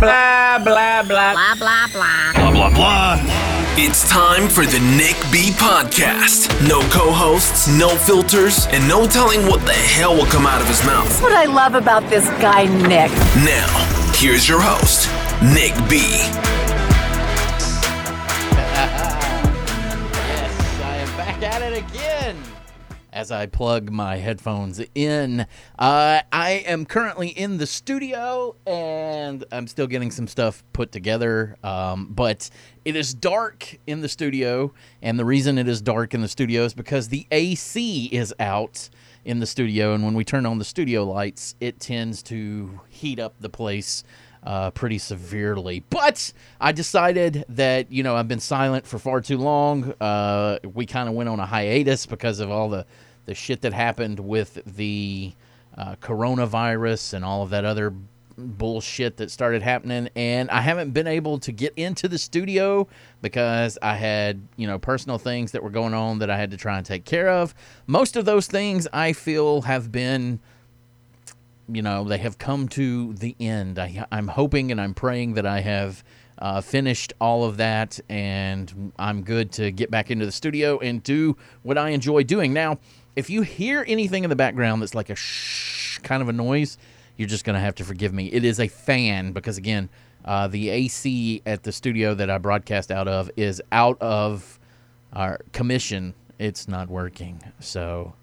Blah, blah, blah. Blah, blah, blah. Blah, blah, blah. It's time for the Nick B podcast. No co hosts, no filters, and no telling what the hell will come out of his mouth. That's What I love about this guy, Nick. Now, here's your host, Nick B. Yes, I am back at it again. As I plug my headphones in, uh, I am currently in the studio and I'm still getting some stuff put together. Um, but it is dark in the studio, and the reason it is dark in the studio is because the AC is out in the studio, and when we turn on the studio lights, it tends to heat up the place uh, pretty severely. But I decided that, you know, I've been silent for far too long. Uh, we kind of went on a hiatus because of all the, the shit that happened with the uh, coronavirus and all of that other bullshit that started happening. And I haven't been able to get into the studio because I had, you know, personal things that were going on that I had to try and take care of. Most of those things I feel have been you know they have come to the end. I, i'm hoping and i'm praying that i have uh, finished all of that and i'm good to get back into the studio and do what i enjoy doing. Now if you hear anything in the background that's like a shh kind of a noise you're just going to have to forgive me. It is a fan because again uh, the ac at the studio that i broadcast out of is out of our commission. It's not working. So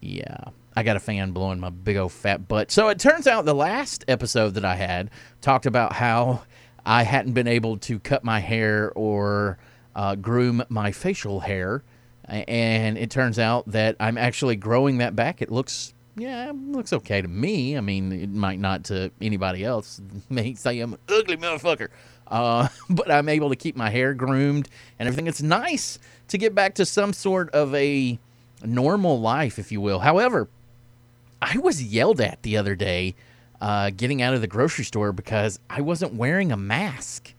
yeah. I got a fan blowing my big old fat butt. So it turns out the last episode that I had talked about how I hadn't been able to cut my hair or uh, groom my facial hair. And it turns out that I'm actually growing that back. It looks, yeah, it looks okay to me. I mean, it might not to anybody else. May say I'm an ugly motherfucker. Uh, but I'm able to keep my hair groomed and everything. It's nice to get back to some sort of a normal life, if you will. However, I was yelled at the other day uh, getting out of the grocery store because I wasn't wearing a mask.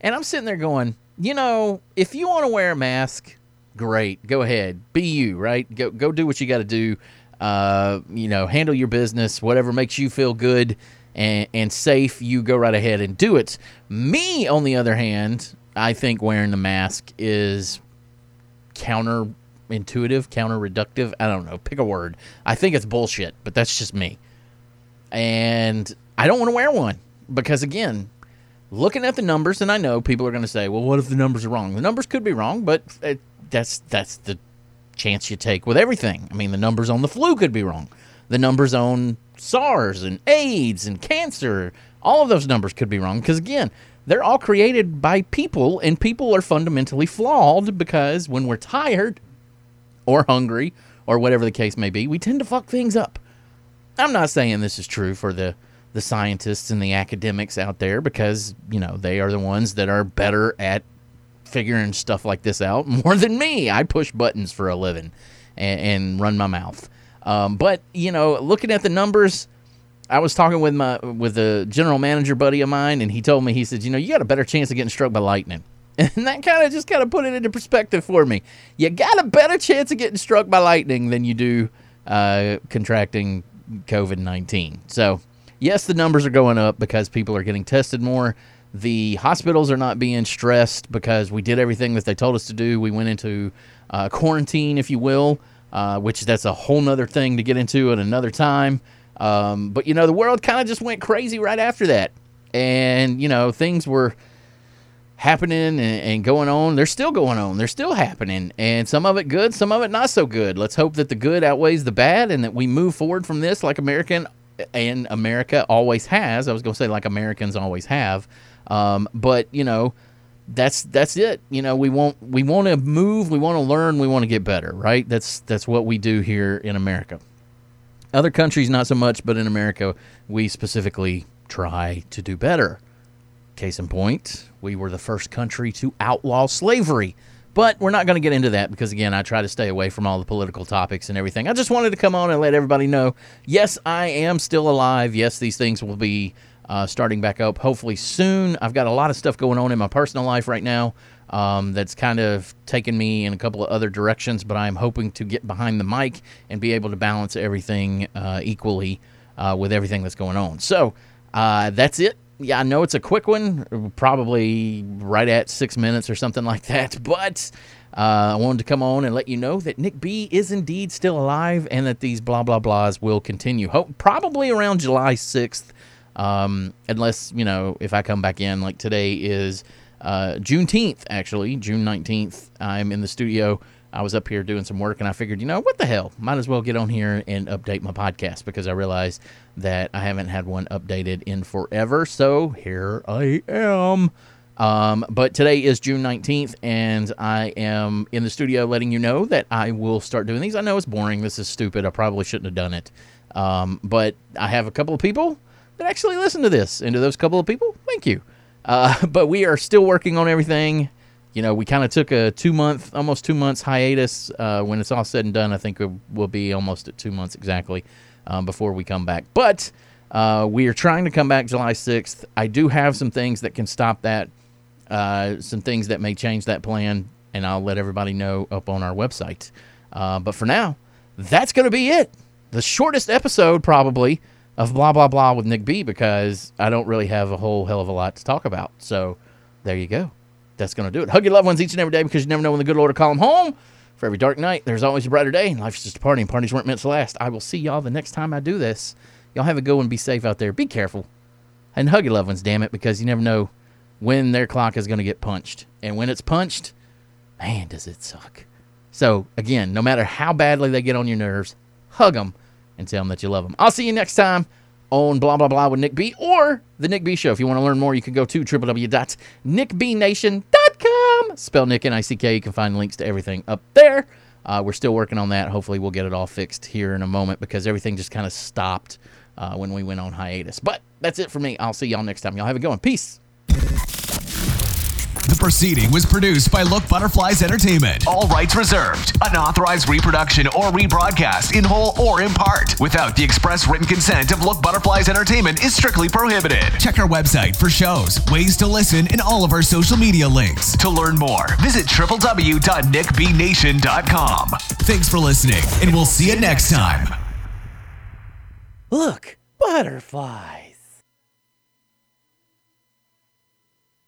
And I'm sitting there going, you know, if you want to wear a mask, great, go ahead, be you, right? Go go do what you got to do. Uh, you know, handle your business, whatever makes you feel good and, and safe. You go right ahead and do it. Me, on the other hand, I think wearing the mask is counterintuitive, counterreductive. I don't know. Pick a word. I think it's bullshit, but that's just me. And I don't want to wear one because, again, looking at the numbers, and I know people are going to say, "Well, what if the numbers are wrong?" The numbers could be wrong, but it, that's that's the chance you take with everything. I mean, the numbers on the flu could be wrong. The numbers on SARS and AIDS and cancer, all of those numbers could be wrong because again, they're all created by people and people are fundamentally flawed because when we're tired or hungry or whatever the case may be, we tend to fuck things up. I'm not saying this is true for the the scientists and the academics out there because, you know, they are the ones that are better at figuring stuff like this out more than me. I push buttons for a living and, and run my mouth. Um, but you know, looking at the numbers, I was talking with my with a general manager buddy of mine, and he told me he said, you know, you got a better chance of getting struck by lightning. And that kind of just kind of put it into perspective for me. You got a better chance of getting struck by lightning than you do uh, contracting COVID 19. So, yes, the numbers are going up because people are getting tested more. The hospitals are not being stressed because we did everything that they told us to do. We went into uh, quarantine, if you will, uh, which that's a whole nother thing to get into at another time. Um, but, you know, the world kind of just went crazy right after that. And, you know, things were happening and, and going on. They're still going on. They're still happening. And some of it good, some of it not so good. Let's hope that the good outweighs the bad and that we move forward from this like American and America always has. I was going to say like Americans always have. Um, but, you know, that's that's it. You know, we want we want to move, we want to learn, we want to get better, right? That's that's what we do here in America. Other countries not so much, but in America, we specifically try to do better. Case in point, we were the first country to outlaw slavery. But we're not going to get into that because, again, I try to stay away from all the political topics and everything. I just wanted to come on and let everybody know yes, I am still alive. Yes, these things will be uh, starting back up hopefully soon. I've got a lot of stuff going on in my personal life right now um, that's kind of taken me in a couple of other directions, but I'm hoping to get behind the mic and be able to balance everything uh, equally uh, with everything that's going on. So uh, that's it yeah, I know it's a quick one, probably right at six minutes or something like that. But uh, I wanted to come on and let you know that Nick B is indeed still alive and that these blah blah blahs will continue. Hope probably around July sixth, um, unless you know if I come back in like today is uh, Juneteenth. Actually, June nineteenth. I'm in the studio. I was up here doing some work and I figured, you know, what the hell? Might as well get on here and update my podcast because I realized that I haven't had one updated in forever. So here I am. Um, but today is June 19th, and I am in the studio letting you know that I will start doing these. I know it's boring. This is stupid. I probably shouldn't have done it. Um, but I have a couple of people that actually listen to this. And to those couple of people, thank you. Uh, but we are still working on everything you know, we kind of took a two month, almost two months hiatus. Uh, when it's all said and done, I think we'll be almost at two months exactly um, before we come back. But uh, we are trying to come back July 6th. I do have some things that can stop that, uh, some things that may change that plan, and I'll let everybody know up on our website. Uh, but for now, that's going to be it. The shortest episode, probably, of blah, blah, blah with Nick B because I don't really have a whole hell of a lot to talk about. So there you go that's going to do it. Hug your loved ones each and every day because you never know when the good Lord will call them home. For every dark night, there's always a brighter day. Life's just a party, and parties weren't meant to last. I will see y'all the next time I do this. Y'all have a good one. Be safe out there. Be careful. And hug your loved ones, damn it, because you never know when their clock is going to get punched. And when it's punched, man, does it suck. So, again, no matter how badly they get on your nerves, hug them and tell them that you love them. I'll see you next time on blah blah blah with Nick B or the Nick B Show. If you want to learn more, you can go to www.nickbnation.com. Spell Nick N I C K. You can find links to everything up there. Uh, we're still working on that. Hopefully, we'll get it all fixed here in a moment because everything just kind of stopped uh, when we went on hiatus. But that's it for me. I'll see y'all next time. Y'all have it going. Peace. The proceeding was produced by Look Butterflies Entertainment. All rights reserved. Unauthorized reproduction or rebroadcast in whole or in part without the express written consent of Look Butterflies Entertainment is strictly prohibited. Check our website for shows, ways to listen, and all of our social media links. To learn more, visit www.nickbnation.com. Thanks for listening, and we'll see you next time. Look, butterflies.